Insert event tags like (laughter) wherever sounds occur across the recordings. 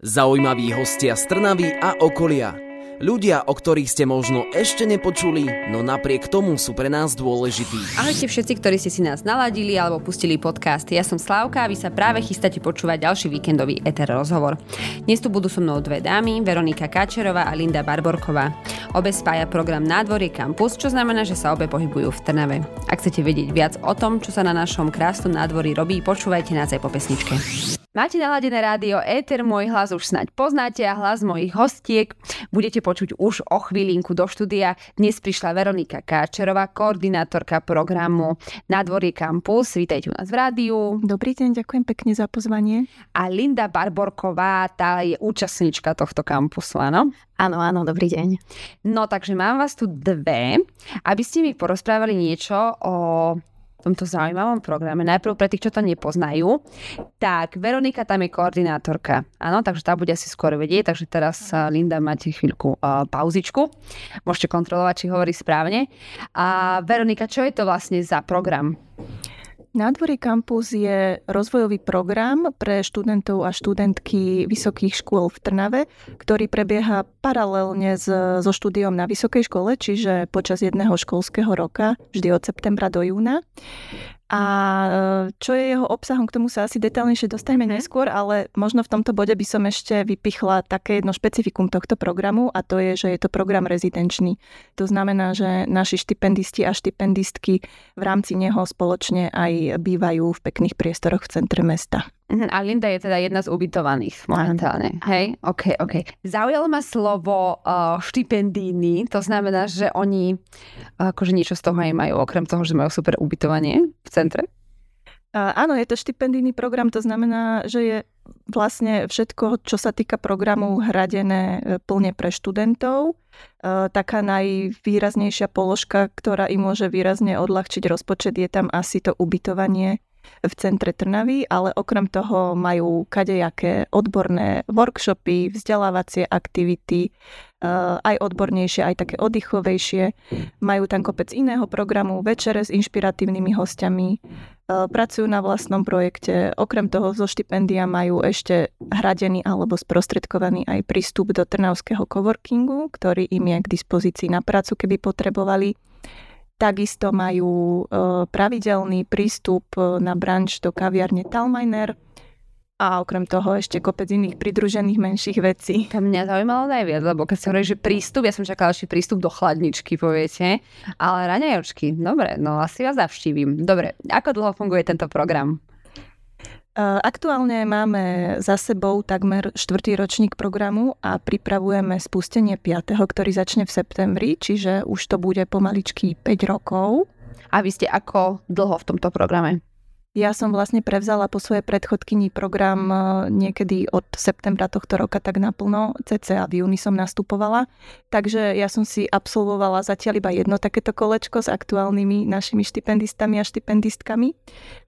Zaujímaví hostia z Trnavy a okolia. Ľudia, o ktorých ste možno ešte nepočuli, no napriek tomu sú pre nás dôležití. Ahojte všetci, ktorí ste si nás naladili alebo pustili podcast. Ja som Slávka a vy sa práve chystáte počúvať ďalší víkendový ETR rozhovor. Dnes tu budú so mnou dve dámy, Veronika Káčerová a Linda Barborková. Obe spája program Nádvorie Campus, čo znamená, že sa obe pohybujú v Trnave. Ak chcete vedieť viac o tom, čo sa na našom krásnom nádvorí robí, počúvajte nás aj po pesničke. Máte naladené rádio Éter, môj hlas už snaď poznáte a hlas mojich hostiek budete počuť už o chvíľinku do štúdia. Dnes prišla Veronika Káčerová, koordinátorka programu Nadvorie Campus. Vítajte u nás v rádiu. Dobrý deň, ďakujem pekne za pozvanie. A Linda Barborková, tá je účastníčka tohto kampusu, áno? Áno, áno, dobrý deň. No takže mám vás tu dve, aby ste mi porozprávali niečo o tomto zaujímavom programe. Najprv pre tých, čo to nepoznajú. Tak, Veronika tam je koordinátorka. Áno, takže tá bude asi skôr vedieť, takže teraz Linda máte chvíľku uh, pauzičku. Môžete kontrolovať, či hovorí správne. A Veronika, čo je to vlastne za program? Nádvorie Campus je rozvojový program pre študentov a študentky vysokých škôl v Trnave, ktorý prebieha paralelne s, so štúdiom na vysokej škole, čiže počas jedného školského roka, vždy od septembra do júna. A e, čo je jeho obsahom, k tomu sa asi detálnejšie dostaneme mhm. neskôr, ale možno v tomto bode by som ešte vypichla také jedno špecifikum tohto programu a to je, že je to program rezidenčný. To znamená, že naši štipendisti a štipendistky v rámci neho spoločne aj bývajú v pekných priestoroch v centre mesta. Mhm, a Linda je teda jedna z ubytovaných momentálne. Hej, OK, OK. Zaujalo ma slovo uh, štipendíny, to znamená, že oni uh, akože niečo z toho aj majú, okrem toho, že majú super ubytovanie v centre? Uh, áno, je to štipendijný program, to znamená, že je vlastne všetko, čo sa týka programu hradené plne pre študentov. Taká najvýraznejšia položka, ktorá im môže výrazne odľahčiť rozpočet, je tam asi to ubytovanie v centre Trnavy, ale okrem toho majú kadejaké odborné workshopy, vzdelávacie aktivity, eh, aj odbornejšie, aj také oddychovejšie. Majú tam kopec iného programu, večere s inšpiratívnymi hostiami, eh, pracujú na vlastnom projekte. Okrem toho zo štipendia majú ešte hradený alebo sprostredkovaný aj prístup do trnavského coworkingu, ktorý im je k dispozícii na prácu, keby potrebovali. Takisto majú e, pravidelný prístup e, na branč do kaviarne Talminer a okrem toho ešte kopec iných pridružených menších vecí. To mňa zaujímalo najviac, lebo keď sa hovorí, že prístup, ja som čakala ešte prístup do chladničky, poviete, ale raňajočky, dobre, no asi vás zavštívim. Dobre, ako dlho funguje tento program? Aktuálne máme za sebou takmer štvrtý ročník programu a pripravujeme spustenie 5., ktorý začne v septembri, čiže už to bude pomaličky 5 rokov. A vy ste ako dlho v tomto programe? Ja som vlastne prevzala po svojej predchodkyni program e, niekedy od septembra tohto roka tak naplno, cca v júni som nastupovala. Takže ja som si absolvovala zatiaľ iba jedno takéto kolečko s aktuálnymi našimi štipendistami a štipendistkami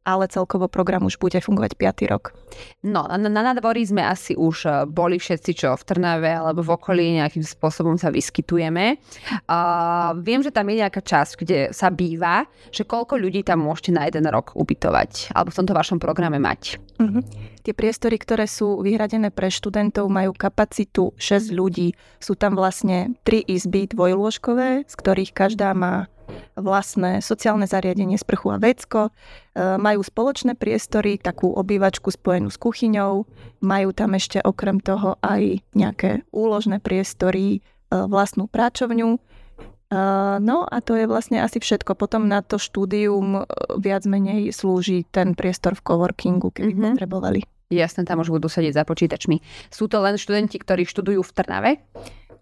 ale celkovo program už bude fungovať 5. rok. No, na, na nadvorí sme asi už e, boli všetci, čo v Trnave alebo v okolí nejakým spôsobom sa vyskytujeme. Uh, viem, že tam je nejaká časť, kde sa býva, že koľko ľudí tam môžete na jeden rok ubytovať alebo v tomto vašom programe mať. Uh-huh. Tie priestory, ktoré sú vyhradené pre študentov, majú kapacitu 6 ľudí. Sú tam vlastne 3 izby dvojlôžkové, z ktorých každá má vlastné sociálne zariadenie, sprchu a vecko. E, majú spoločné priestory, takú obývačku spojenú s kuchyňou. Majú tam ešte okrem toho aj nejaké úložné priestory, e, vlastnú práčovňu. E, no a to je vlastne asi všetko. Potom na to štúdium viac menej slúži ten priestor v coworkingu, keby mm-hmm. potrebovali. Jasné, tam už budú sedieť za počítačmi. Sú to len študenti, ktorí študujú v Trnave?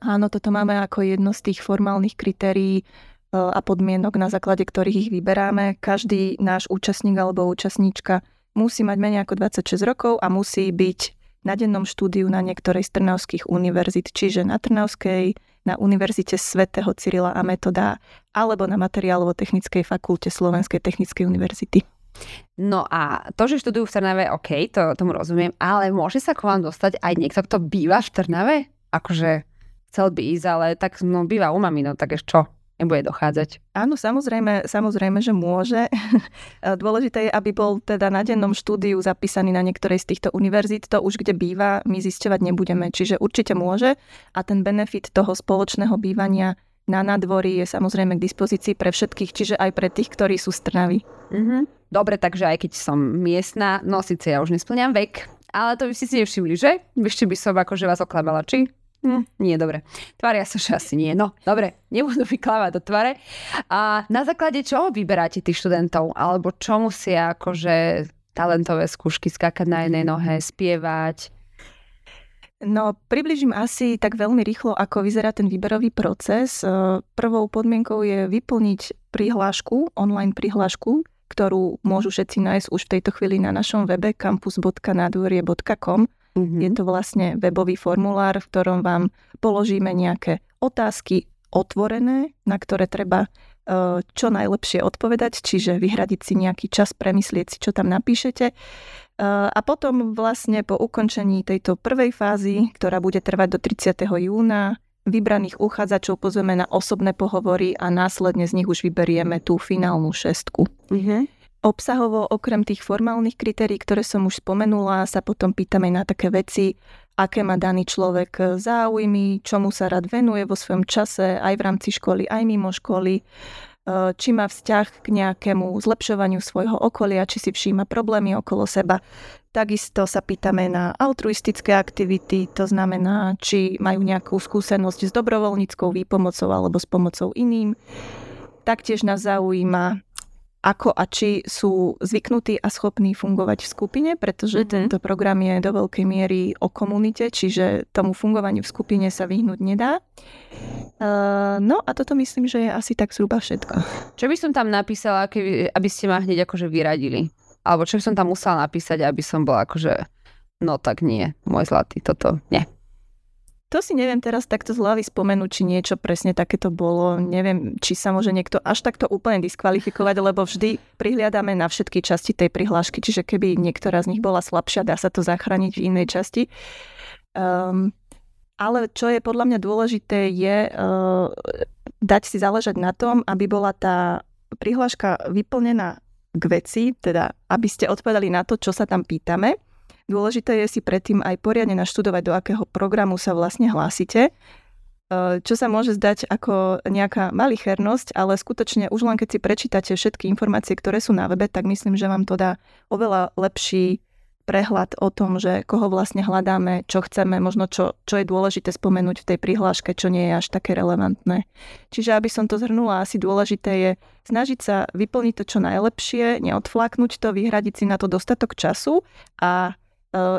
Áno, toto máme ako jedno z tých formálnych kritérií a podmienok, na základe ktorých ich vyberáme. Každý náš účastník alebo účastníčka musí mať menej ako 26 rokov a musí byť na dennom štúdiu na niektorej z trnavských univerzít, čiže na Trnavskej, na Univerzite svätého Cyrila a Metoda alebo na Materiálovo-technickej fakulte Slovenskej technickej univerzity. No a to, že študujú v Trnave, OK, to, tomu rozumiem, ale môže sa k vám dostať aj niekto, kto býva v Trnave? Akože chcel by ísť, ale tak no, býva u mami, no tak čo? Nebude dochádzať. Áno, samozrejme, samozrejme, že môže. (laughs) Dôležité je, aby bol teda na dennom štúdiu zapísaný na niektorej z týchto univerzít. To už kde býva, my zisťovať nebudeme. Čiže určite môže a ten benefit toho spoločného bývania na nadvorí je samozrejme k dispozícii pre všetkých, čiže aj pre tých, ktorí sú z Trnavy. Mm-hmm. Dobre, takže aj keď som miestna, no síce ja už nesplňam vek, ale to by ste si nevšimli, že? Ešte by som akože vás oklamala, či? Hm, nie, dobre. Tvária sa, že asi nie. No, dobre, nebudú vyklávať do tvare. A na základe čoho vyberáte tých študentov? Alebo čo musia akože talentové skúšky skákať na jednej nohe, spievať? No, približím asi tak veľmi rýchlo, ako vyzerá ten výberový proces. E, prvou podmienkou je vyplniť prihlášku, online prihlášku, ktorú môžu všetci nájsť už v tejto chvíli na našom webe campus.nadvorie.com Mm-hmm. Je to vlastne webový formulár, v ktorom vám položíme nejaké otázky otvorené, na ktoré treba e, čo najlepšie odpovedať, čiže vyhradiť si nejaký čas, premyslieť si, čo tam napíšete. E, a potom vlastne po ukončení tejto prvej fázy, ktorá bude trvať do 30. júna, vybraných uchádzačov pozveme na osobné pohovory a následne z nich už vyberieme tú finálnu šestku. Mm-hmm. Obsahovo, okrem tých formálnych kritérií, ktoré som už spomenula, sa potom pýtame na také veci, aké má daný človek záujmy, čomu sa rád venuje vo svojom čase, aj v rámci školy, aj mimo školy, e, či má vzťah k nejakému zlepšovaniu svojho okolia, či si všíma problémy okolo seba. Takisto sa pýtame na altruistické aktivity, to znamená, či majú nejakú skúsenosť s dobrovoľníckou výpomocou alebo s pomocou iným. Taktiež nás zaujíma, ako a či sú zvyknutí a schopní fungovať v skupine, pretože mm-hmm. tento program je do veľkej miery o komunite, čiže tomu fungovaniu v skupine sa vyhnúť nedá. Uh, no a toto myslím, že je asi tak zhruba všetko. Čo by som tam napísala, keby, aby ste ma hneď akože vyradili? Alebo čo by som tam musela napísať, aby som bola akože no tak nie, môj zlatý, toto nie. To si neviem teraz takto z hlavy spomenúť, či niečo presne takéto bolo. Neviem, či sa môže niekto až takto úplne diskvalifikovať, (laughs) lebo vždy prihliadame na všetky časti tej prihlášky, čiže keby niektorá z nich bola slabšia, dá sa to zachrániť v inej časti. Um, ale čo je podľa mňa dôležité, je uh, dať si záležať na tom, aby bola tá prihláška vyplnená k veci, teda aby ste odpovedali na to, čo sa tam pýtame Dôležité je si predtým aj poriadne naštudovať, do akého programu sa vlastne hlásite, e, čo sa môže zdať ako nejaká malichernosť, ale skutočne už len keď si prečítate všetky informácie, ktoré sú na webe, tak myslím, že vám to dá oveľa lepší prehľad o tom, že koho vlastne hľadáme, čo chceme, možno čo, čo je dôležité spomenúť v tej prihláške, čo nie je až také relevantné. Čiže aby som to zhrnula, asi dôležité je snažiť sa vyplniť to čo najlepšie, neodflaknúť to, vyhradiť si na to dostatok času a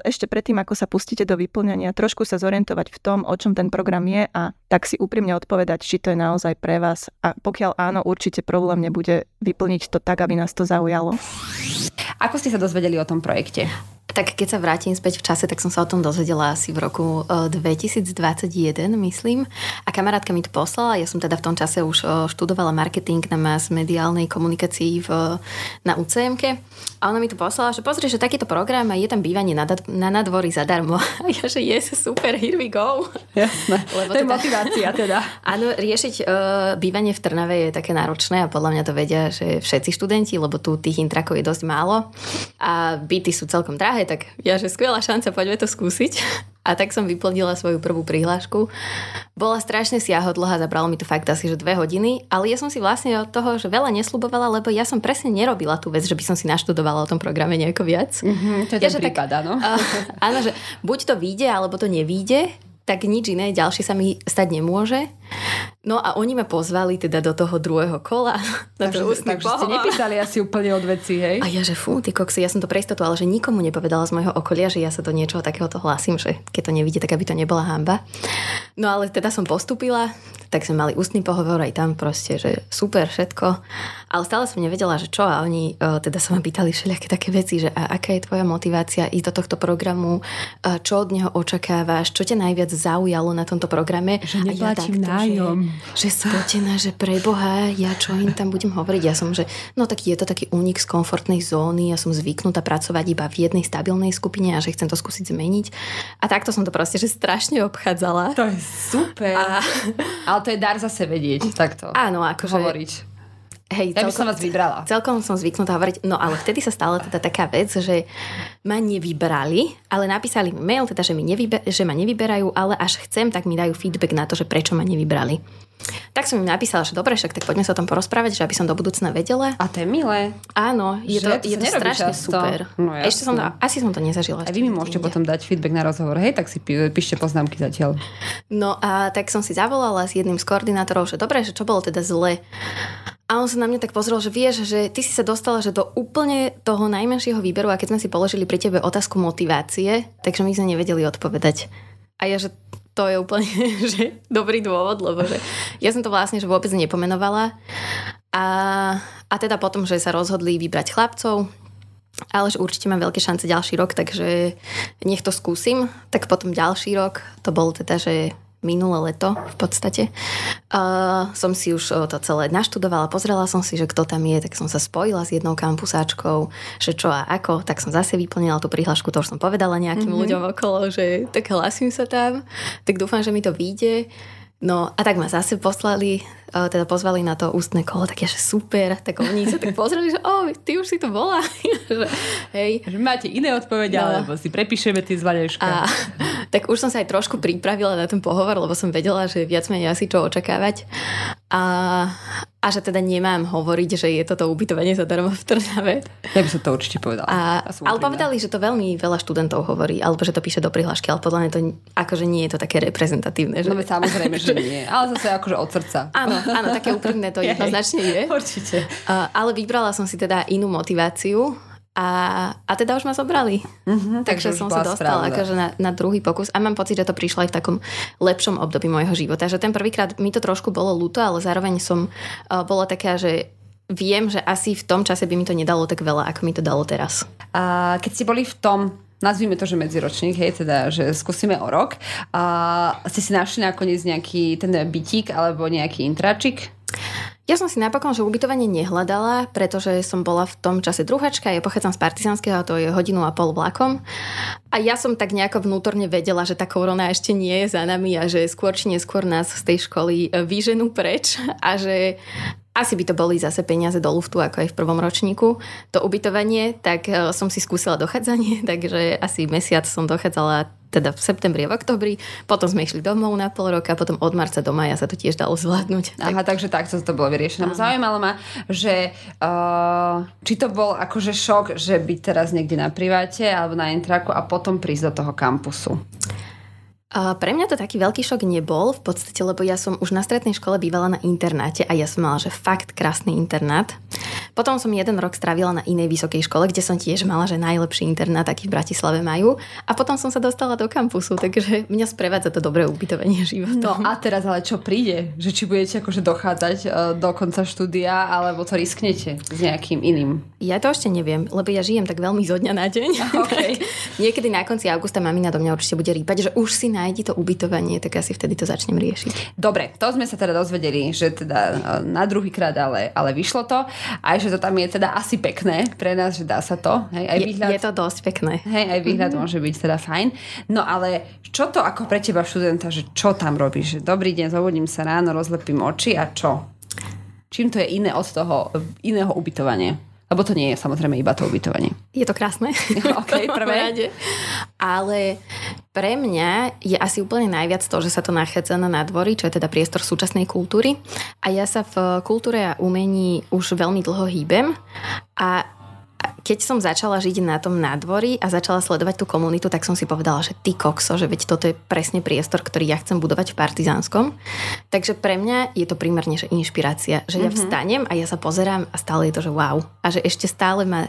ešte predtým, ako sa pustíte do vyplňania, trošku sa zorientovať v tom, o čom ten program je a tak si úprimne odpovedať, či to je naozaj pre vás. A pokiaľ áno, určite problém nebude vyplniť to tak, aby nás to zaujalo. Ako ste sa dozvedeli o tom projekte? Tak keď sa vrátim späť v čase, tak som sa o tom dozvedela asi v roku 2021, e, myslím. A kamarátka mi to poslala. Ja som teda v tom čase už e, študovala marketing na mass mediálnej komunikácii v, na UCMK. A ona mi to poslala, že pozri, že takýto program a je tam bývanie na, na nadvorí zadarmo. (laughs) A ja, že yes, super, here we go. Jasné. (laughs) Lebo to je teda, motivácia (laughs) teda. Áno, riešiť uh, bývanie v Trnave je také náročné a podľa mňa to vedia, že všetci študenti, lebo tu tých intrakov je dosť málo. A byty sú celkom drahé drahé, tak ja, že skvelá šanca, poďme to skúsiť. (laughs) A tak som vyplnila svoju prvú prihlášku. Bola strašne siahodlhá, zabralo mi to fakt asi že dve hodiny, ale ja som si vlastne od toho, že veľa nesľubovala, lebo ja som presne nerobila tú vec, že by som si naštudovala o tom programe nejako viac. Mm-hmm, to je ja, ten prípad, tak, áno. Uh, (laughs) áno, že buď to vyjde, alebo to nevíde tak nič iné ďalšie sa mi stať nemôže. No a oni ma pozvali teda do toho druhého kola. (laughs) Na takže takže ste nepísali asi úplne od veci, hej? A ja, že fú, ty koksy, ja som to pre istotu, ale že nikomu nepovedala z môjho okolia, že ja sa do niečoho takéhoto hlásim, že keď to nevidie, tak aby to nebola hamba. No ale teda som postupila, tak sme mali ústny pohovor aj tam proste, že super všetko. Ale stále som nevedela, že čo a oni o, teda sa ma pýtali všelijaké také veci, že a aká je tvoja motivácia ísť do tohto programu, a čo od neho očakávaš, čo ťa najviac zaujalo na tomto programe. Že neplatím ja nájom. že spotená, že preboha, ja čo im tam budem hovoriť. Ja som, že no tak je to taký únik z komfortnej zóny, ja som zvyknutá pracovať iba v jednej stabilnej skupine a že chcem to skúsiť zmeniť. A takto som to proste, že strašne obchádzala. To je super. A... Ale to je dar zase vedieť takto. Áno, akože... Hovoriť. Hej, ja by som vás vybrala. Celkom som zvyknutá hovoriť, no ale vtedy sa stala teda taká vec, že ma nevybrali, ale napísali mi mail, teda, že, mi nevyber, že ma nevyberajú, ale až chcem, tak mi dajú feedback na to, že prečo ma nevybrali. Tak som im napísala, že dobre, však tak poďme sa o tom porozprávať, že aby som do budúcna vedela. A to je milé. Áno, je že to, je to strašne často. super. No, Ešte som to, asi som to nezažila. A vy mi môžete potom dať feedback na rozhovor, hej, tak si pí, píšte poznámky zatiaľ. No a tak som si zavolala s jedným z koordinátorov, že dobre, že čo bolo teda zle. A on sa na mňa tak pozrel, že vieš, že ty si sa dostala že do úplne toho najmenšieho výberu a keď sme si položili pri tebe otázku motivácie, takže my sme nevedeli odpovedať. A ja, že to je úplne (laughs) že dobrý dôvod, lebo že ja som to vlastne že vôbec nepomenovala. A, a teda potom, že sa rozhodli vybrať chlapcov, ale že určite mám veľké šance ďalší rok, takže nech to skúsim. Tak potom ďalší rok, to bol teda, že minulé leto v podstate. Uh, som si už to celé naštudovala, pozrela som si, že kto tam je, tak som sa spojila s jednou kampusáčkou, že čo a ako, tak som zase vyplnila tú prihlášku, to už som povedala nejakým mm-hmm. ľuďom okolo, že tak hlasím sa tam, tak dúfam, že mi to vyjde. No a tak ma zase poslali, e, teda pozvali na to ústne kolo, tak ja, že super, tak oni sa tak pozreli, že o, ty už si to bola. (laughs) Hej. Že máte iné odpovede, no. alebo si prepíšeme tie zvaneška. A, tak už som sa aj trošku pripravila na ten pohovor, lebo som vedela, že viac menej asi čo očakávať. A, a že teda nemám hovoriť, že je toto ubytovanie zadarmo v Trnave. Ja by som to určite povedala. A, ale povedali, že to veľmi veľa študentov hovorí, alebo že to píše do prihlášky, ale podľa mňa to akože nie je to také reprezentatívne. Že... No samozrejme, že nie. Ale zase akože od srdca. Áno, áno, také úprimné to (laughs) jednoznačne je. Určite. A, ale vybrala som si teda inú motiváciu a, a teda už ma zobrali. Uh-huh, takže, takže som sa dostala akože na, na druhý pokus a mám pocit, že to prišlo aj v takom lepšom období môjho života. Že ten prvýkrát mi to trošku bolo ľúto, ale zároveň som uh, bola taká, že viem, že asi v tom čase by mi to nedalo tak veľa, ako mi to dalo teraz. A keď ste boli v tom nazvime to, že medziročník, hej, teda, že skúsime o rok. A ste si našli nakoniec nejaký ten bytík alebo nejaký intračik? Ja som si napokon, že ubytovanie nehľadala, pretože som bola v tom čase druhačka, ja pochádzam z Partizanského to je hodinu a pol vlakom. A ja som tak nejako vnútorne vedela, že tá korona ešte nie je za nami a že skôr či neskôr nás z tej školy e, vyženú preč a že asi by to boli zase peniaze do luftu, ako aj v prvom ročníku. To ubytovanie, tak e, som si skúsila dochádzanie, (laughs) takže asi mesiac som dochádzala teda v septembri a v oktobri, potom sme išli domov na pol roka, potom od marca do maja sa to tiež dalo zvládnuť. Aha, tak... takže takto to bolo vyriešené. Aha. Zaujímalo ma, že uh, či to bol akože šok, že byť teraz niekde na priváte alebo na intraku a potom prísť do toho kampusu. Pre mňa to taký veľký šok nebol v podstate, lebo ja som už na strednej škole bývala na internáte a ja som mala, že fakt krásny internát. Potom som jeden rok strávila na inej vysokej škole, kde som tiež mala, že najlepší internát, aký v Bratislave majú. A potom som sa dostala do kampusu, takže mňa sprevádza to dobré ubytovanie (laughs) života. No a teraz ale čo príde? Že či budete akože dochádzať e, do konca štúdia, alebo to risknete s nejakým iným? Ja to ešte neviem, lebo ja žijem tak veľmi zo dňa na deň. (laughs) Okay. niekedy na konci augusta mamina do mňa určite bude rýpať, že už si na nájdi to ubytovanie, tak asi vtedy to začnem riešiť. Dobre, to sme sa teda dozvedeli, že teda e, na druhý krát, ale, ale vyšlo to. Aj že to tam je teda asi pekné pre nás, že dá sa to. Hej, aj výhľad, je, je to dosť pekné. Hej, aj výhľad mm-hmm. môže byť teda fajn. No ale čo to ako pre teba študenta, že čo tam robíš? Dobrý deň, zobudím sa ráno, rozlepím oči a čo? Čím to je iné od toho iného ubytovania? Lebo to nie je samozrejme iba to ubytovanie. Je to krásne. (laughs) ok, (laughs) prvé. Ale pre mňa je asi úplne najviac to, že sa to nachádza na nádvorí, čo je teda priestor súčasnej kultúry. A ja sa v kultúre a umení už veľmi dlho hýbem a keď som začala žiť na tom nádvorí a začala sledovať tú komunitu, tak som si povedala, že ty kokso, že veď toto je presne priestor, ktorý ja chcem budovať v Partizánskom. Takže pre mňa je to primárne že inšpirácia, že mm-hmm. ja mhm. vstanem a ja sa pozerám a stále je to, že wow. A že ešte stále ma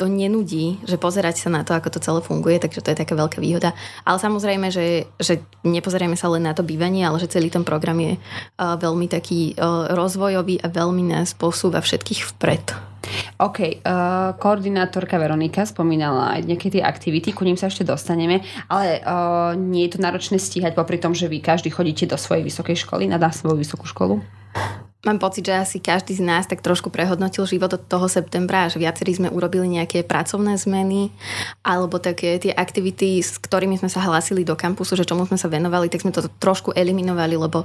to nenudí, že pozerať sa na to, ako to celé funguje, takže to je taká veľká výhoda. Ale samozrejme, že, že nepozerieme sa len na to bývanie, ale že celý ten program je uh, veľmi taký uh, rozvojový a veľmi nás posúva všetkých vpred. OK, uh, koordinátorka Veronika spomínala aj nejaké tie aktivity, ku ním sa ešte dostaneme, ale uh, nie je to náročné stíhať popri tom, že vy každý chodíte do svojej vysokej školy, na svoju vysokú školu? Mám pocit, že asi každý z nás tak trošku prehodnotil život od toho septembra, že viacerí sme urobili nejaké pracovné zmeny alebo také tie aktivity, s ktorými sme sa hlásili do kampusu, že čomu sme sa venovali, tak sme to trošku eliminovali, lebo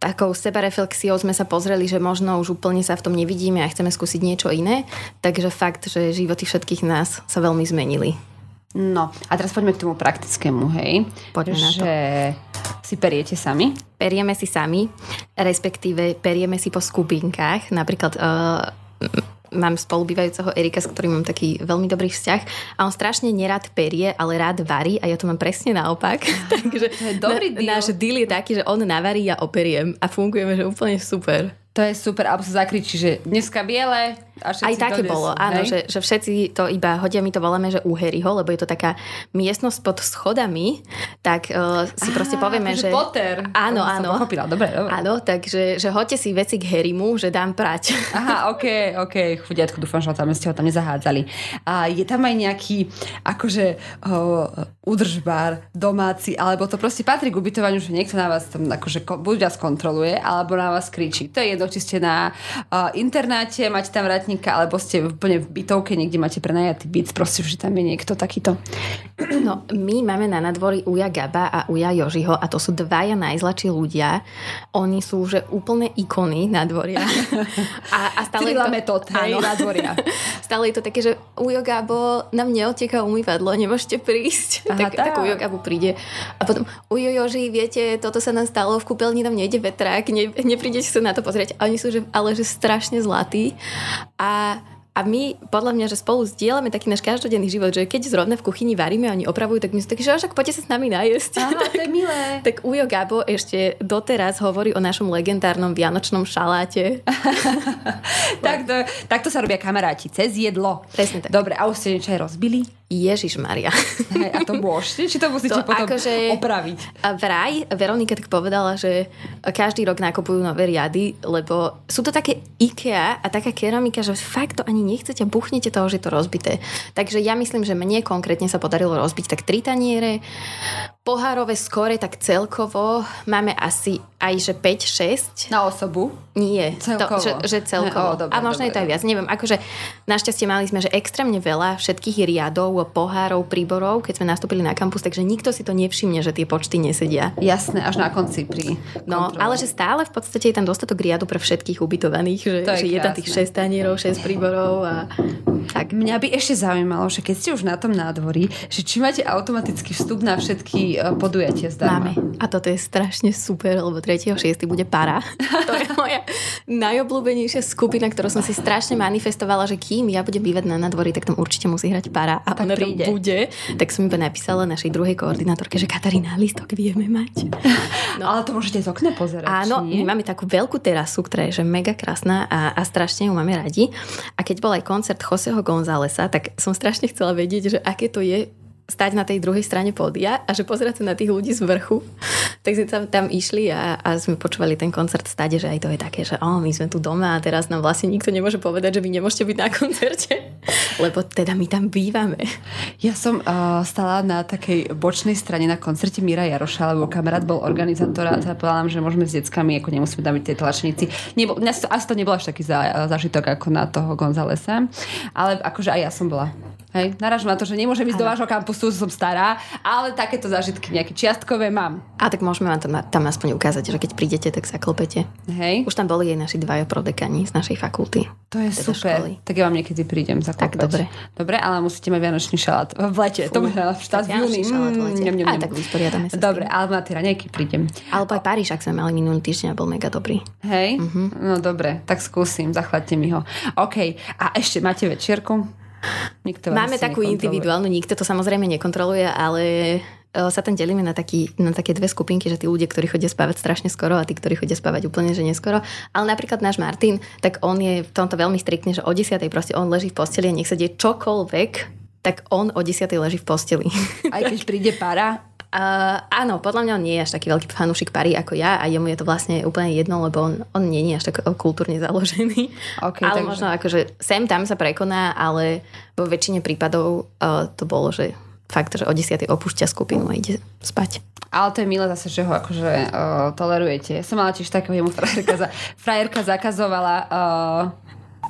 takou sebareflexiou sme sa pozreli, že možno už úplne sa v tom nevidíme a chceme skúsiť niečo iné. Takže fakt, že životy všetkých nás sa veľmi zmenili. No, a teraz poďme k tomu praktickému, hej. Poďme že na to. si periete sami? Perieme si sami, respektíve perieme si po skupinkách. Napríklad uh, mám spolubývajúceho Erika, s ktorým mám taký veľmi dobrý vzťah a on strašne nerad perie, ale rád varí a ja to mám presne naopak. (laughs) Takže dobrý deal. náš deal je taký, že on navarí a operiem a fungujeme, že úplne super. To je super, alebo sa zakričí, že dneska biele a Aj také bolo, áno, že, že všetci to iba hodia, my to voláme, že úheryho, lebo je to taká miestnosť pod schodami, tak uh, si proste povieme, že... Potter. Áno, áno. pochopila, dobre, dobre. Áno, takže že hoďte si veci k Harrymu, že dám prať. Aha, ok, ok, chudiatko, dúfam, že ho tam ste ho tam nezahádzali. A je tam aj nejaký, akože, uh, udržbár domáci, alebo to proste patrí k ubytovaniu, že niekto na vás tam, akože, ko- buď vás kontroluje, alebo na vás kričí. To je jedno, či ste na uh, internáte, máte tam vratníka, alebo ste úplne v bytovke, niekde máte prenajatý byt, proste, že tam je niekto takýto. (clears throat) No, my máme na nadvorí Uja Gaba a Uja Jožiho a to sú dvaja najzlačí ľudia. Oni sú že úplne ikony nadvoria. (laughs) A, a stále Cyrila je to, metód, áno. (laughs) nadvoria. Stále je to také, že Ujo Gabo, nám neoteká umývadlo, nemôžete prísť. Aha, tak, tak tak. Ujo Gabo príde. A potom, Ujo Joži, viete, toto sa nám stalo, v kúpeľni nám nejde vetrák, ne, neprídete sa na to pozrieť. A oni sú že, ale že strašne zlatí. A a my, podľa mňa, že spolu zdieľame taký náš každodenný život, že keď zrovna v kuchyni varíme a oni opravujú, tak my sú takí, že však poďte sa s nami najesť. Áno, (laughs) to je milé. Tak Ujo Gabo ešte doteraz hovorí o našom legendárnom vianočnom šaláte. (laughs) takto, takto sa robia kamaráti, cez jedlo. Presne tak. Dobre, a už ste niečo aj rozbili? Ježiš Maria. Hej, a to môžete? Či to musíte To potom akože- opraviť? Vraj, Veronika tak povedala, že každý rok nakupujú nové riady, lebo sú to také IKEA a taká keramika, že fakt to ani nechcete, buchnete toho, že je to rozbité. Takže ja myslím, že mne konkrétne sa podarilo rozbiť tak tri taniere, pohárové skore tak celkovo máme asi aj že 5-6. Na osobu? Nie, Celkovo. To, že, že celkovo. Ne, o, dobre, a možno dobre, je to aj viac, neviem. Akože našťastie mali sme, že extrémne veľa všetkých riadov, pohárov, príborov, keď sme nastúpili na kampus, takže nikto si to nevšimne, že tie počty nesedia. Jasné, až na konci pri No, kontrole. ale že stále v podstate je tam dostatok riadu pre všetkých ubytovaných, že, je že je tam tých 6 tanierov, 6 príborov a tak. Mňa by ešte zaujímalo, že keď ste už na tom nádvorí, že či máte automatický vstup na všetky e, podujatia zdarma. Máme. A toto je strašne super, lebo 3.6. bude para. (laughs) To je moja najobľúbenejšia skupina, ktorú som si strašne manifestovala, že kým ja budem bývať na nadvorí, tak tam určite musí hrať para. A Tak ona príde. bude. Tak som iba napísala našej druhej koordinátorke, že Katarína, listok vieme mať. (laughs) No. Ale to môžete z okna pozerať, Áno, nie? my máme takú veľkú terasu, ktorá je že mega krásna a, a strašne ju máme radi. A keď bol aj koncert Joseho Gonzálesa, tak som strašne chcela vedieť, že aké to je stať na tej druhej strane pódia a že pozerať sa na tých ľudí z vrchu. (laughs) Tak sme tam, tam išli a, a sme počúvali ten koncert stade, že aj to je také, že oh, my sme tu doma a teraz nám vlastne nikto nemôže povedať, že vy nemôžete byť na (laughs) koncerte. Lebo teda my tam bývame. Ja som uh, stala na takej bočnej strane na koncerte Mira Jaroša, lebo kamarát bol organizátor a teda povedal nám, že môžeme s deckami, ako nemusíme tam byť tie tlačníci. Nebol, mňa asi to nebol až taký za, zažitok ako na toho Gonzalesa, ale akože aj ja som bola. Hej, narážam na to, že nemôžem ísť do vášho kampusu, som stará, ale takéto zážitky nejaké čiastkové mám. A tak môžeme vám tam, tam aspoň ukázať, že keď prídete, tak sa klopete. Hej, Už tam boli aj naši dvaja prodekani z našej fakulty. to je teda super. školy. Tak ja vám niekedy prídem zaklopať. Tak, dobre. Dobre, ale musíte mať vianočný šalát v lete. to Fú, bude štát v júni. Mm, ňam. tak vysporiadame sa Dobre, ale na tie raňajky prídem. Alebo aj Paríž, ak sme mali minulý týždeň a bol mega dobrý. Hej? Mhm. No dobre, tak skúsim, zachladte mi ho. OK, a ešte máte večierku? Nikto Máme takú nekontroluje. individuálnu, nikto to samozrejme nekontroluje, ale e, sa tam delíme na, taký, na také dve skupinky, že tí ľudia, ktorí chodia spávať strašne skoro a tí, ktorí chodia spávať úplne, že neskoro. Ale napríklad náš Martin, tak on je v tomto veľmi striktný, že o 10. proste on leží v posteli a nech sa deje čokoľvek, tak on o 10. leží v posteli. Aj keď (laughs) príde para? Uh, áno, podľa mňa on nie je až taký veľký fanúšik pary ako ja a jemu je to vlastne úplne jedno, lebo on, on nie je až tak kultúrne založený. (laughs) Okay, ale takže... možno akože sem tam sa prekoná, ale vo väčšine prípadov uh, to bolo, že fakt, že o 10. opúšťa skupinu a ide spať. Ale to je milé zase, že ho akože uh, tolerujete. Ja som mala tiež takého, jemu frajerka, za, frajerka zakazovala uh,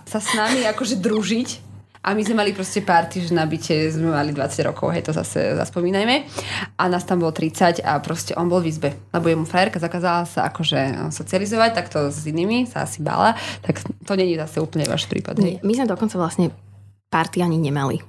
sa s nami akože družiť a my sme mali proste party, že na byte sme mali 20 rokov, hej, to zase zaspomínajme. A nás tam bolo 30 a proste on bol v izbe. Lebo jemu frajerka zakázala sa akože socializovať, tak to s inými sa asi bála. Tak to není zase úplne váš prípad. Hej. My sme dokonca vlastne party ani nemali.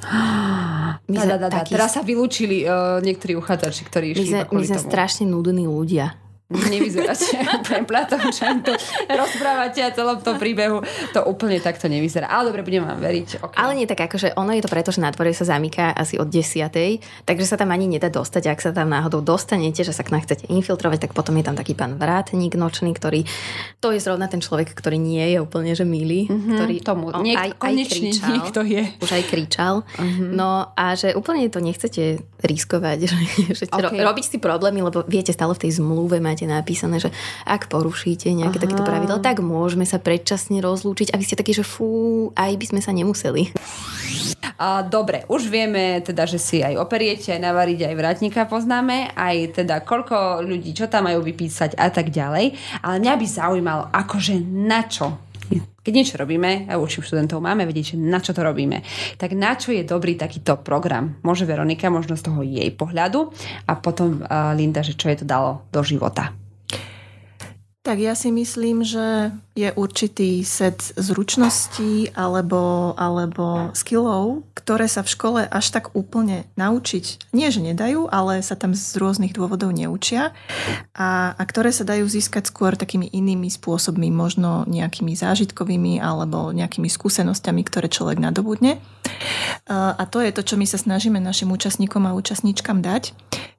(gasps) My sme da, da, da. Taký... Teraz sa vylúčili uh, niektorí uchádzači, ktorí išli My sme, my sme strašne nudní ľudia. Nevyzeráte premplátom, čo to rozprávate a celom tom príbehu. To úplne takto nevyzerá. Ale dobre, budem vám veriť. Okay. Ale nie tak akože ono je to preto, že na dvore sa zamyká asi od 10. Takže sa tam ani nedá dostať. Ak sa tam náhodou dostanete, že sa k nám chcete infiltrovať, tak potom je tam taký pán vrátnik nočný, ktorý to je zrovna ten človek, ktorý nie je úplne že milý. Mm-hmm, ktorý tomu on niek- aj, aj kričal, niekto je. Už aj kričal. Mm-hmm. No a že úplne to nechcete riskovať, (laughs) že, že okay. ro- robiť si problémy, lebo viete, stále v tej zmluve máte napísané, že ak porušíte nejaké Aha. takéto pravidla, tak môžeme sa predčasne rozlúčiť a vy ste takí, že fú, aj by sme sa nemuseli. A, dobre, už vieme teda, že si aj operiete, aj navariť, aj vrátnika poznáme, aj teda koľko ľudí, čo tam majú vypísať a tak ďalej. Ale mňa by zaujímalo, akože na čo keď niečo robíme, a učím študentov, máme vedieť, na čo to robíme. Tak na čo je dobrý takýto program? Môže Veronika, možno z toho jej pohľadu a potom uh, Linda, že čo je to dalo do života. Tak ja si myslím, že je určitý set zručností alebo, alebo skillov, ktoré sa v škole až tak úplne naučiť, nie že nedajú, ale sa tam z rôznych dôvodov neučia a, a ktoré sa dajú získať skôr takými inými spôsobmi, možno nejakými zážitkovými alebo nejakými skúsenosťami, ktoré človek nadobudne. A to je to, čo my sa snažíme našim účastníkom a účastníčkam dať.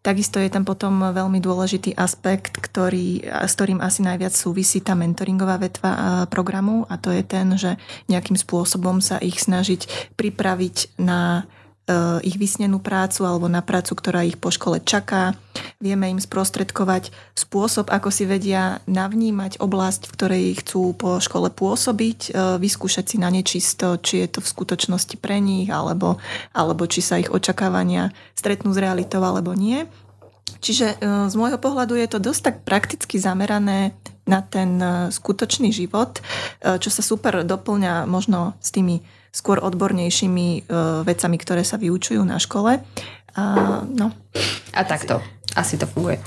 Takisto je tam potom veľmi dôležitý aspekt, ktorý, s ktorým asi najviac súvisí tá mentoringová vetva programu a to je ten, že nejakým spôsobom sa ich snažiť pripraviť na ich vysnenú prácu alebo na prácu, ktorá ich po škole čaká. Vieme im sprostredkovať spôsob, ako si vedia navnímať oblasť, v ktorej chcú po škole pôsobiť, vyskúšať si na nečisto, či je to v skutočnosti pre nich, alebo, alebo či sa ich očakávania stretnú s realitou alebo nie. Čiže z môjho pohľadu je to dosť tak prakticky zamerané na ten skutočný život, čo sa super doplňa možno s tými skôr odbornejšími e, vecami, ktoré sa vyučujú na škole. A, no. A takto. Asi to funguje.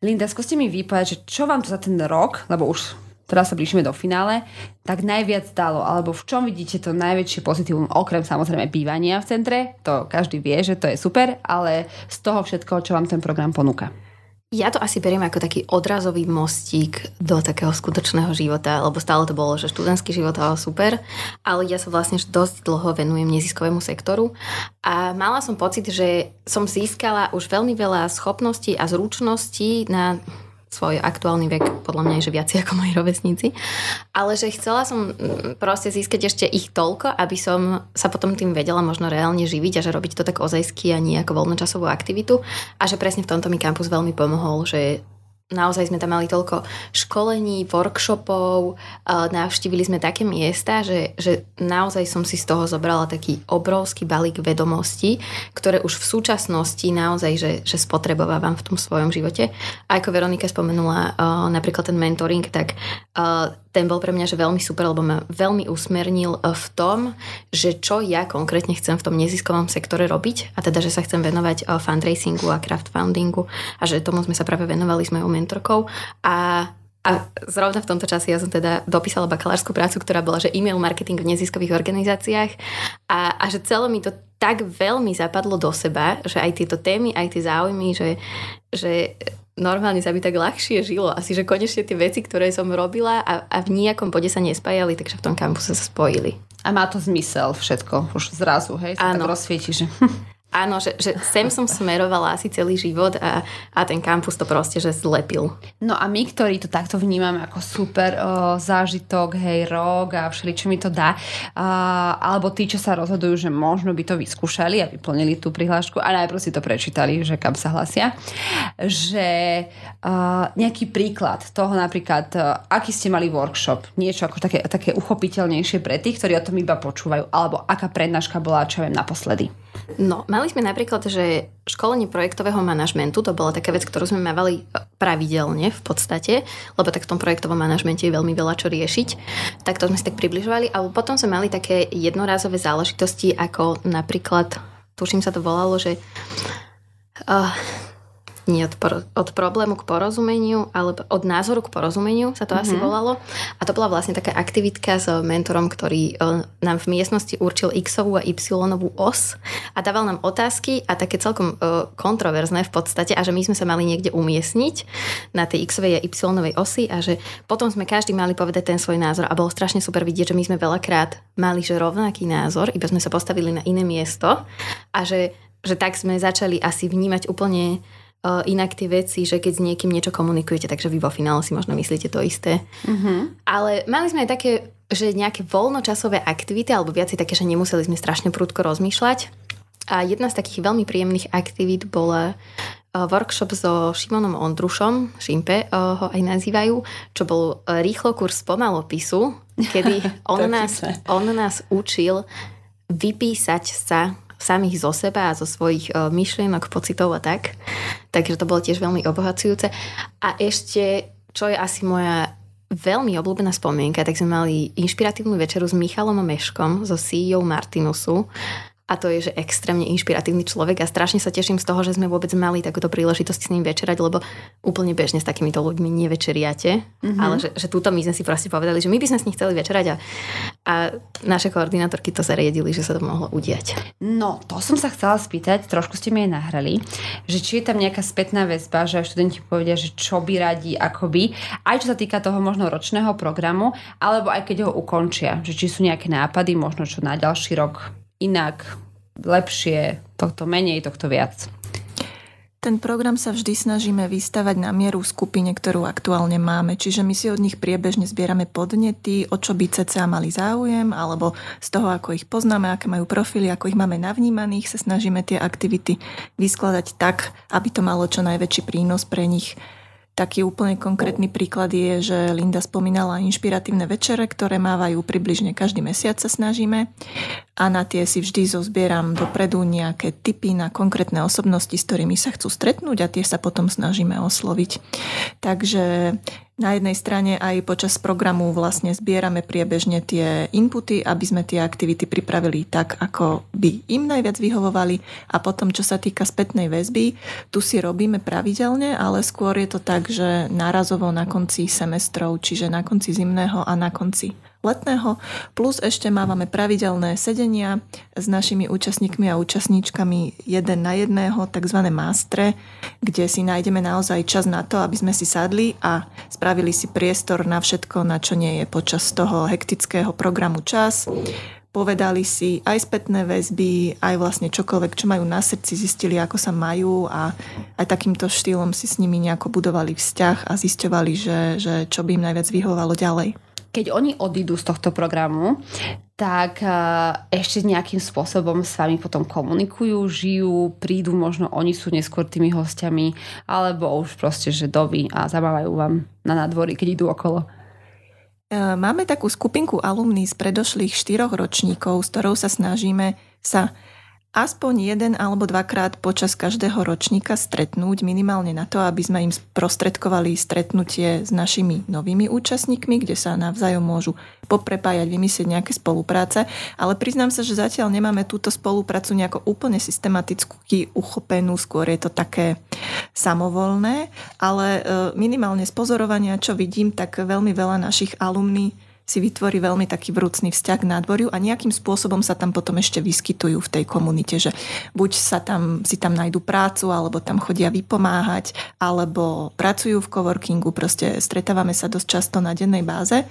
Linda, skúste mi že čo vám to za ten rok, lebo už teraz sa blížime do finále, tak najviac dalo, alebo v čom vidíte to najväčšie pozitívum, okrem samozrejme bývania v centre, to každý vie, že to je super, ale z toho všetkoho, čo vám ten program ponúka. Ja to asi beriem ako taký odrazový mostík do takého skutočného života, lebo stále to bolo, že študentský život ale super, ale ja sa vlastne dosť dlho venujem neziskovému sektoru a mala som pocit, že som získala už veľmi veľa schopností a zručností na svoj aktuálny vek, podľa mňa je, že viac ako moji rovesníci. Ale že chcela som mm, proste získať ešte ich toľko, aby som sa potom tým vedela možno reálne živiť a že robiť to tak ozajsky a nie ako voľnočasovú aktivitu. A že presne v tomto mi kampus veľmi pomohol, že naozaj sme tam mali toľko školení, workshopov, navštívili sme také miesta, že, že naozaj som si z toho zobrala taký obrovský balík vedomostí, ktoré už v súčasnosti naozaj, že, že spotrebovávam v tom svojom živote. A ako Veronika spomenula napríklad ten mentoring, tak ten bol pre mňa že veľmi super, lebo ma veľmi usmernil v tom, že čo ja konkrétne chcem v tom neziskovom sektore robiť a teda, že sa chcem venovať fundraisingu a crowdfundingu a že tomu sme sa práve venovali s mojou mentorkou. A a zrovna v tomto čase ja som teda dopísala bakalárskú prácu, ktorá bola, že e-mail marketing v neziskových organizáciách. A, a že celé mi to tak veľmi zapadlo do seba, že aj tieto témy, aj tie záujmy, že, že normálne sa by tak ľahšie žilo. Asi, že konečne tie veci, ktoré som robila a, a v nejakom bode sa nespájali, takže v tom kampuse sa spojili. A má to zmysel všetko, už zrazu, hej, sa Áno. tak rozsvieti, že... (laughs) Áno, že, že sem som smerovala asi celý život a, a ten kampus to proste, že zlepil. No a my, ktorí to takto vnímame ako super o, zážitok, hej, rok a všeličo mi to dá, a, alebo tí, čo sa rozhodujú, že možno by to vyskúšali a vyplnili tú prihlášku a najprv si to prečítali, že kam sa hlasia, že a, nejaký príklad toho napríklad, aký ste mali workshop, niečo ako také, také uchopiteľnejšie pre tých, ktorí o tom iba počúvajú, alebo aká prednáška bola, čo viem, naposledy. No, mali sme napríklad, že školenie projektového manažmentu, to bola taká vec, ktorú sme mávali e, pravidelne v podstate, lebo tak v tom projektovom manažmente je veľmi veľa čo riešiť. Tak to sme si tak približovali, ale potom sme mali také jednorázové záležitosti, ako napríklad, tuším sa to volalo, že uh, nie od, por- od problému k porozumeniu, alebo od názoru k porozumeniu sa to mm-hmm. asi mhm. volalo. A to bola vlastne taká aktivitka s mentorom, ktorý uh, nám v miestnosti určil x-ovú a y-ovú os a dával nám otázky a také celkom uh, kontroverzné v podstate a že my sme sa mali niekde umiestniť na tej x-ovej a y-ovej osi a že potom sme každý mali povedať ten svoj názor a bolo strašne super vidieť, že my sme veľakrát mali že rovnaký názor, iba sme sa postavili na iné miesto a že, že tak sme začali asi vnímať úplne inak tie veci, že keď s niekým niečo komunikujete, takže vy vo finále si možno myslíte to isté. Mm-hmm. Ale mali sme aj také, že nejaké voľnočasové aktivity, alebo viac také, že nemuseli sme strašne prúdko rozmýšľať. A jedna z takých veľmi príjemných aktivít bola workshop so Šimonom Ondrušom, Šimpe ho aj nazývajú, čo bol rýchlo kurz pomalopisu, kedy (laughs) on, nás, on nás učil vypísať sa samých zo seba a zo svojich uh, myšlienok, pocitov a tak. Takže to bolo tiež veľmi obohacujúce. A ešte, čo je asi moja veľmi obľúbená spomienka, tak sme mali inšpiratívnu večeru s Michalom Meškom, zo CEO Martinusu a to je, že extrémne inšpiratívny človek a strašne sa teším z toho, že sme vôbec mali takúto príležitosť s ním večerať, lebo úplne bežne s takýmito ľuďmi nevečeriate, mm-hmm. ale že, že túto my sme si proste povedali, že my by sme s nich chceli večerať a, a naše koordinátorky to zariadili, že sa to mohlo udiať. No, to som sa chcela spýtať, trošku ste mi aj nahrali, že či je tam nejaká spätná väzba, že študenti povedia, že čo by radi, ako by, aj čo sa týka toho možno ročného programu, alebo aj keď ho ukončia, že či sú nejaké nápady, možno čo na ďalší rok inak, lepšie, tohto menej, tohto viac. Ten program sa vždy snažíme vystavať na mieru skupine, ktorú aktuálne máme. Čiže my si od nich priebežne zbierame podnety, o čo by CCA mali záujem, alebo z toho, ako ich poznáme, aké majú profily, ako ich máme navnímaných, sa snažíme tie aktivity vyskladať tak, aby to malo čo najväčší prínos pre nich. Taký úplne konkrétny príklad je, že Linda spomínala inšpiratívne večere, ktoré mávajú približne každý mesiac sa snažíme a na tie si vždy zozbieram dopredu nejaké tipy na konkrétne osobnosti, s ktorými sa chcú stretnúť a tie sa potom snažíme osloviť. Takže na jednej strane aj počas programu vlastne zbierame priebežne tie inputy, aby sme tie aktivity pripravili tak, ako by im najviac vyhovovali. A potom, čo sa týka spätnej väzby, tu si robíme pravidelne, ale skôr je to tak, že nárazovo na konci semestrov, čiže na konci zimného a na konci letného, plus ešte mávame pravidelné sedenia s našimi účastníkmi a účastníčkami jeden na jedného, tzv. mástre, kde si nájdeme naozaj čas na to, aby sme si sadli a spravili si priestor na všetko, na čo nie je počas toho hektického programu čas povedali si aj spätné väzby, aj vlastne čokoľvek, čo majú na srdci, zistili, ako sa majú a aj takýmto štýlom si s nimi nejako budovali vzťah a zisťovali, že, že čo by im najviac vyhovalo ďalej keď oni odídu z tohto programu, tak eh, ešte nejakým spôsobom s vami potom komunikujú, žijú, prídu, možno oni sú neskôr tými hostiami, alebo už proste, že doby a zabávajú vám na nádvory, keď idú okolo. Eh, máme takú skupinku alumní z predošlých štyroch ročníkov, s ktorou sa snažíme sa aspoň jeden alebo dvakrát počas každého ročníka stretnúť, minimálne na to, aby sme im sprostredkovali stretnutie s našimi novými účastníkmi, kde sa navzájom môžu poprepájať, vymyslieť nejaké spolupráce. Ale priznám sa, že zatiaľ nemáme túto spoluprácu nejako úplne systematicky uchopenú, skôr je to také samovolné, ale e, minimálne z pozorovania, čo vidím, tak veľmi veľa našich alumní si vytvorí veľmi taký vrúcný vzťah k nádvoriu a nejakým spôsobom sa tam potom ešte vyskytujú v tej komunite, že buď sa tam, si tam nájdu prácu, alebo tam chodia vypomáhať, alebo pracujú v coworkingu, proste stretávame sa dosť často na dennej báze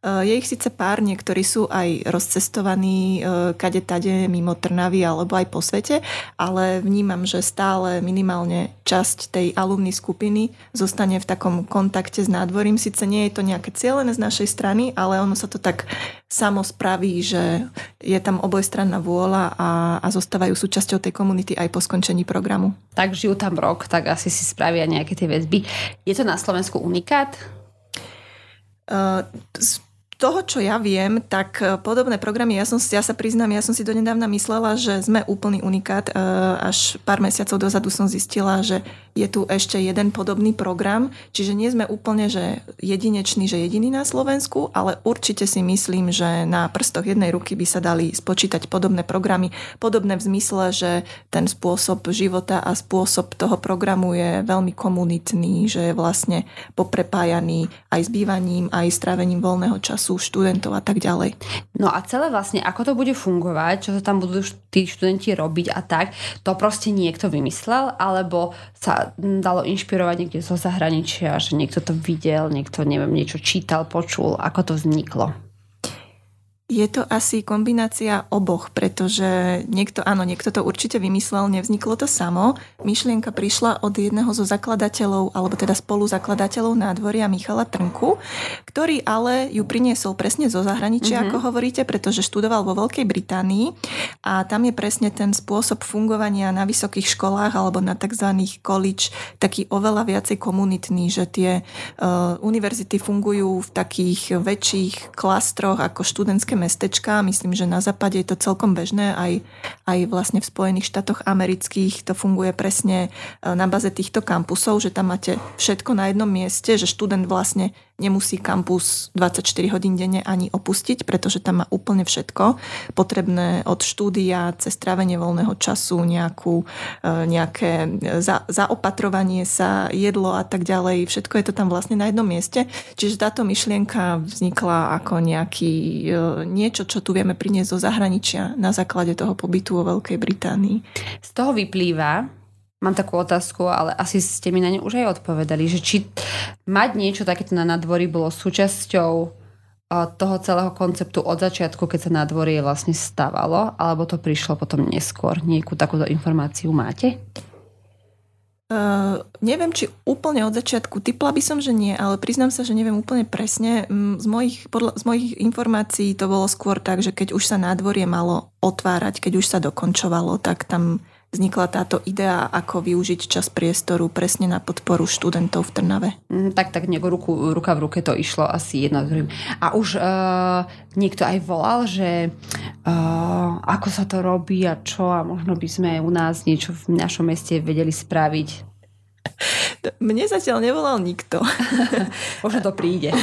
Je ich síce pár, niektorí sú aj rozcestovaní kade tade mimo Trnavy alebo aj po svete, ale vnímam, že stále minimálne časť tej alumny skupiny zostane v takom kontakte s nádvorím. Sice nie je to nejaké cieľené z našej strany, ale ono sa to tak samo spraví, že je tam obojstranná vôľa a, a zostávajú súčasťou tej komunity aj po skončení programu. Tak žijú tam rok, tak asi si spravia nejaké tie väzby. Je to na Slovensku unikát? Uh, toho, čo ja viem, tak e, podobné programy, ja, som, ja sa priznám, ja som si donedávna myslela, že sme úplný unikát. E, až pár mesiacov dozadu som zistila, že je tu ešte jeden podobný program, čiže nie sme úplne že jedinečný, že jediný na Slovensku, ale určite si myslím, že na prstoch jednej ruky by sa dali spočítať podobné programy, podobné v zmysle, že ten spôsob života a spôsob toho programu je veľmi komunitný, že je vlastne poprepájaný aj s bývaním, aj s trávením voľného času sú študentov a tak ďalej. No a celé vlastne, ako to bude fungovať, čo sa tam budú tí študenti robiť a tak, to proste niekto vymyslel, alebo sa dalo inšpirovať niekde zo zahraničia, že niekto to videl, niekto, neviem, niečo čítal, počul, ako to vzniklo. Je to asi kombinácia oboch, pretože niekto, áno, niekto to určite vymyslel, nevzniklo to samo. Myšlienka prišla od jedného zo zakladateľov, alebo teda spoluzakladateľov nádvoria Michala Trnku, ktorý ale ju priniesol presne zo zahraničia, mm-hmm. ako hovoríte, pretože študoval vo Veľkej Británii a tam je presne ten spôsob fungovania na vysokých školách alebo na tzv. college taký oveľa viacej komunitný, že tie uh, univerzity fungujú v takých väčších klastroch ako študentské mestečka. Myslím, že na západe je to celkom bežné, aj, aj vlastne v Spojených štátoch amerických to funguje presne e, na baze týchto kampusov, že tam máte všetko na jednom mieste, že študent vlastne nemusí kampus 24 hodín denne ani opustiť, pretože tam má úplne všetko potrebné od štúdia cez trávenie voľného času, nejakú, e, nejaké za, zaopatrovanie sa, jedlo a tak ďalej. Všetko je to tam vlastne na jednom mieste. Čiže táto myšlienka vznikla ako nejaký e, niečo, čo tu vieme priniesť zo zahraničia na základe toho pobytu vo Veľkej Británii. Z toho vyplýva, mám takú otázku, ale asi ste mi na ňu už aj odpovedali, že či mať niečo takéto na nadvorí bolo súčasťou toho celého konceptu od začiatku, keď sa nádvorie vlastne stavalo, alebo to prišlo potom neskôr? Niekú takúto informáciu máte? Uh, neviem, či úplne od začiatku. Typla by som, že nie, ale priznám sa, že neviem úplne presne. Z mojich, podľa, z mojich informácií to bolo skôr tak, že keď už sa nádvorie malo otvárať, keď už sa dokončovalo, tak tam vznikla táto idea, ako využiť čas priestoru presne na podporu študentov v Trnave. Mm, tak, tak nejako ruku, ruka v ruke to išlo asi jedno druhým. A už uh, niekto aj volal, že uh, ako sa to robí a čo a možno by sme u nás niečo v našom meste vedeli spraviť. Mne zatiaľ nevolal nikto. (laughs) Možno to príde.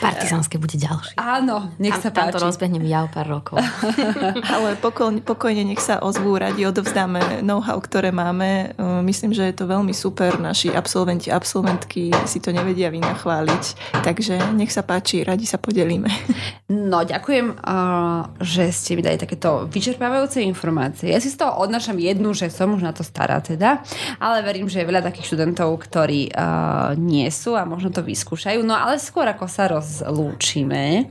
Partizánske bude ďalšie. Áno, nech sa tam, páči. Tam to rozbehnem ja o pár rokov. (laughs) Ale pokojne, pokojne nech sa ozvú, radi odovzdáme know-how, ktoré máme. Myslím, že je to veľmi super. Naši absolventi, absolventky si to nevedia vynachváliť. Takže nech sa páči, radi sa podelíme. No, ďakujem, že ste mi dali takéto vyčerpávajúce informácie. Ja si z toho odnášam jednu, že som už na to stará teda, ale verím, že je veľa takých študentov, ktorí uh, nie sú a možno to vyskúšajú. No ale skôr ako sa rozlúčime,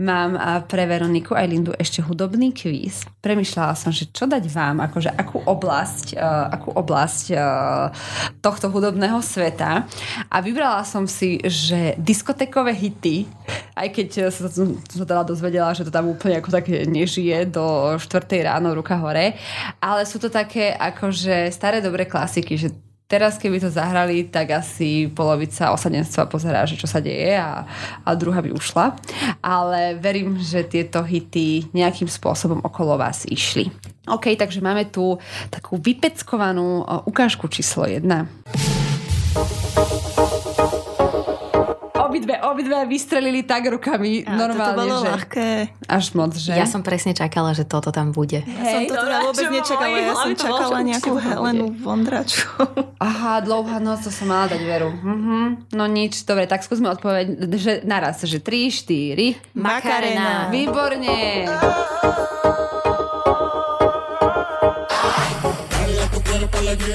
mám uh, pre Veroniku aj Lindu ešte hudobný kvíz. Premýšľala som, že čo dať vám, akože akú oblasť, uh, akú oblasť uh, tohto hudobného sveta. A vybrala som si, že diskotekové hity, aj keď som sa teda dozvedela, že to tam úplne ako také nežije do 4 ráno ruka hore, ale sú to také akože staré dobré klasiky, že Teraz, keby to zahrali, tak asi polovica osadenstva pozerá, že čo sa deje a, a druhá by ušla. Ale verím, že tieto hity nejakým spôsobom okolo vás išli. OK, takže máme tu takú vypeckovanú ukážku číslo 1 obidve, obidve vystrelili tak rukami a normálne, to bolo že... ľahké. Až moc, že? Ja som presne čakala, že toto tam bude. Ja som to teda vôbec nečakala, ja som čakala nejakú Helenu Vondraču. (laughs) Aha, dlouhá noc, to som mala dať veru. Mhm. No nič, dobre, tak skúsme odpovedať, že naraz, že 3, 4. Makarena. Výborne.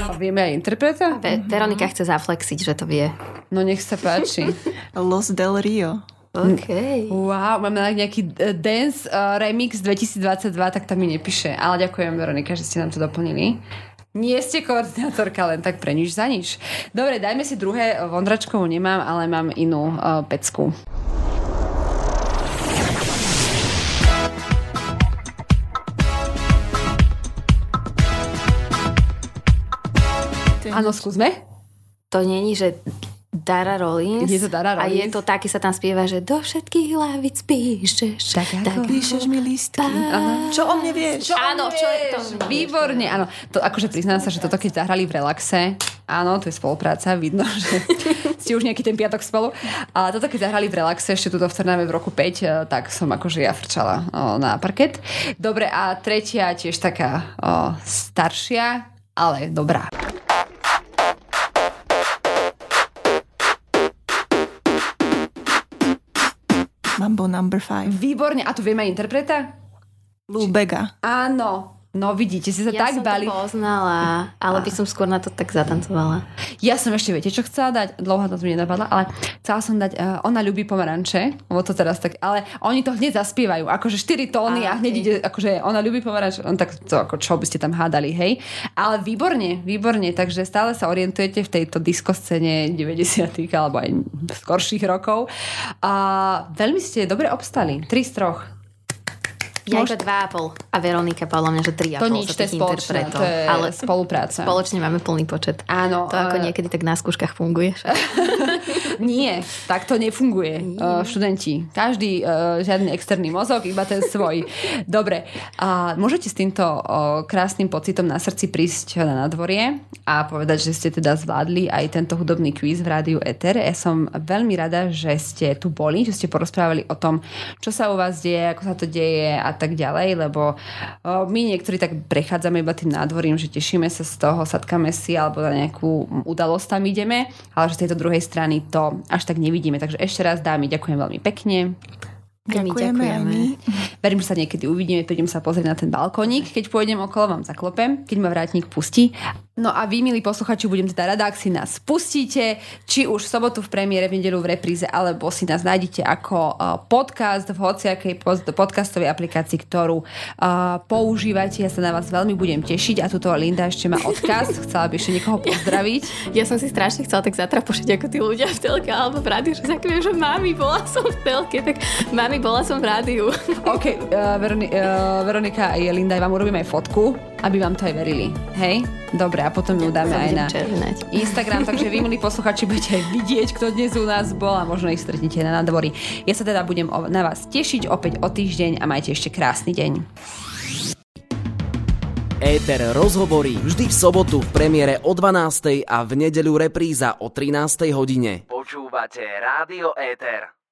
A vieme aj interpreta? Veronika chce zaflexiť, že to vie. No nech sa páči. (laughs) Los del Rio. OK. Wow, máme nejaký eh, dance uh, remix 2022, tak tam mi nepíše. Ale ďakujem, Veronika, že ste nám to doplnili. Nie ste koordinátorka, len tak pre nič za nič. Dobre, dajme si druhé. Vondračkovú nemám, ale mám inú uh, pecku. Áno, skúsme. To není, že Dara Rollins. Je to Dara A je Rollins? to také sa tam spieva, že do všetkých hlavic píšeš. Tak ako? Píšeš mi listy. Čo o mne vieš? Čo Áno, čo je to? Výborne, áno. To, akože priznám sa, že toto keď zahrali v relaxe, áno, to je spolupráca, vidno, (laughs) že ste už nejaký ten piatok spolu. A toto keď zahrali v relaxe, ešte tuto v Trnave v roku 5, eh, tak som akože ja frčala o, na parket. Dobre, a tretia tiež taká o, staršia, ale dobrá. Mambo number 5. Výborne, a tu vieme aj interpreta? Lou Bega. Áno. No vidíte, si sa ja tak som bali. Ja poznala, ale by som skôr na to tak zatancovala. Ja som ešte, viete, čo chcela dať? Dlouho to mi nedopadla, ale chcela som dať uh, Ona ľubí pomaranče, lebo to teraz tak, ale oni to hneď zaspievajú, akože 4 tóny a, a hneď okay. ide, akože Ona ľubí pomaranče, on no tak to, ako čo by ste tam hádali, hej. Ale výborne, výborne, takže stále sa orientujete v tejto diskoscene 90 alebo aj skorších rokov. A veľmi ste dobre obstali, 3 z 3 Janka dva a pol. A Veronika podľa mňa, že tri a pol. To nič, to je spoločné, to je ale spolupráca. Spoločne máme plný počet. Áno. To ako uh... niekedy tak na skúškach funguješ. (laughs) Nie, tak to nefunguje. Uh, študenti, každý, uh, žiadny externý mozog, iba ten svoj. Dobre, a môžete s týmto uh, krásnym pocitom na srdci prísť na nadvorie a povedať, že ste teda zvládli aj tento hudobný kvíz v rádiu Eter. Ja som veľmi rada, že ste tu boli, že ste porozprávali o tom, čo sa u vás deje, ako sa to deje a tak ďalej, lebo uh, my niektorí tak prechádzame iba tým nádvorím, že tešíme sa z toho, sadkáme si alebo na nejakú udalosť tam ideme, ale že z tejto druhej strany to až tak nevidíme. Takže ešte raz dámy, ďakujem veľmi pekne. Ďakujeme my. (laughs) Verím, že sa niekedy uvidíme, prídem sa pozrieť na ten balkónik. Keď pôjdem okolo, vám zaklopem, keď ma vrátnik pustí. No a vy, milí posluchači, budem teda rada, ak si nás pustíte, či už v sobotu v premiére, v nedelu v repríze, alebo si nás nájdete ako uh, podcast v hociakej podcastovej aplikácii, ktorú uh, používate. Ja sa na vás veľmi budem tešiť a tuto Linda ešte má odkaz. Chcela by ešte niekoho pozdraviť. (laughs) Ja som si strašne chcela tak zatrapošiť ako tí ľudia v telke alebo v rádiu, že že mami, bola som v telke, tak mami, bola som v rádiu. (laughs) OK, uh, Veroni- uh, Veronika a Linda, vám urobím aj fotku, aby vám to aj verili. Hej? Dobre, a potom ju dáme aj na červenať. (laughs) Instagram, takže vy, milí posluchači, budete aj vidieť, kto dnes u nás bol a možno ich stretnete na nadvorí. Ja sa teda budem na vás tešiť opäť o týždeň a majte ešte krásny deň. Éter rozhovorí vždy v sobotu v premiére o 12. a v nedeľu repríza o 13. hodine. Počúvate Rádio Éter.